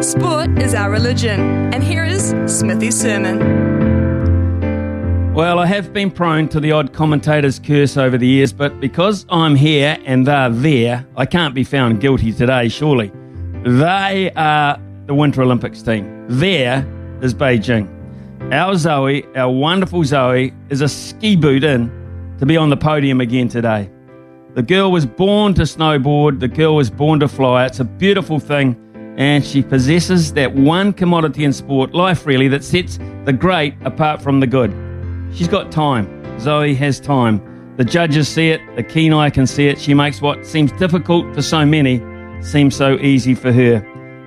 Sport is our religion, and here is Smithy's sermon. Well, I have been prone to the odd commentator's curse over the years, but because I'm here and they're there, I can't be found guilty today, surely. They are the Winter Olympics team. There is Beijing. Our Zoe, our wonderful Zoe, is a ski boot in to be on the podium again today. The girl was born to snowboard, the girl was born to fly. It's a beautiful thing and she possesses that one commodity in sport, life really, that sets the great apart from the good. She's got time. Zoe has time. The judges see it, the keen eye can see it. She makes what seems difficult for so many seem so easy for her.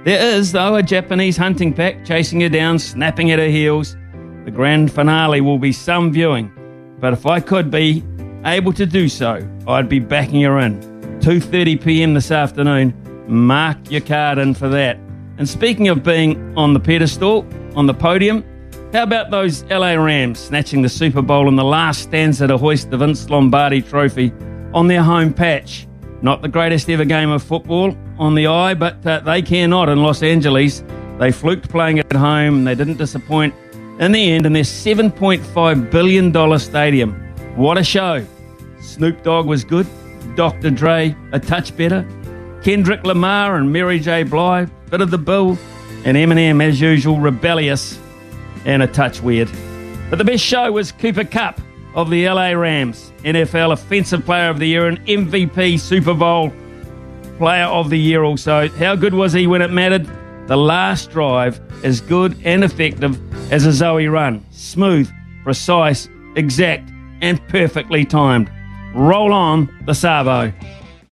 There is, though, a Japanese hunting pack chasing her down, snapping at her heels. The grand finale will be some viewing, but if I could be able to do so, I'd be backing her in. 2:30 p.m. this afternoon. Mark your card in for that. And speaking of being on the pedestal, on the podium, how about those LA Rams snatching the Super Bowl in the last stanza to hoist the Vince Lombardi trophy on their home patch? Not the greatest ever game of football on the eye, but uh, they care not in Los Angeles. They fluked playing at home and they didn't disappoint in the end in their $7.5 billion stadium. What a show! Snoop Dogg was good, Dr. Dre a touch better, Kendrick Lamar and Mary J. Blige, bit of the bill, and Eminem, as usual, rebellious and a touch weird. But the best show was Cooper Kupp of the LA Rams, NFL Offensive Player of the Year and MVP Super Bowl Player of the Year also. How good was he when it mattered? The last drive, as good and effective as a Zoe run. Smooth, precise, exact, and perfectly timed. Roll on the Savo.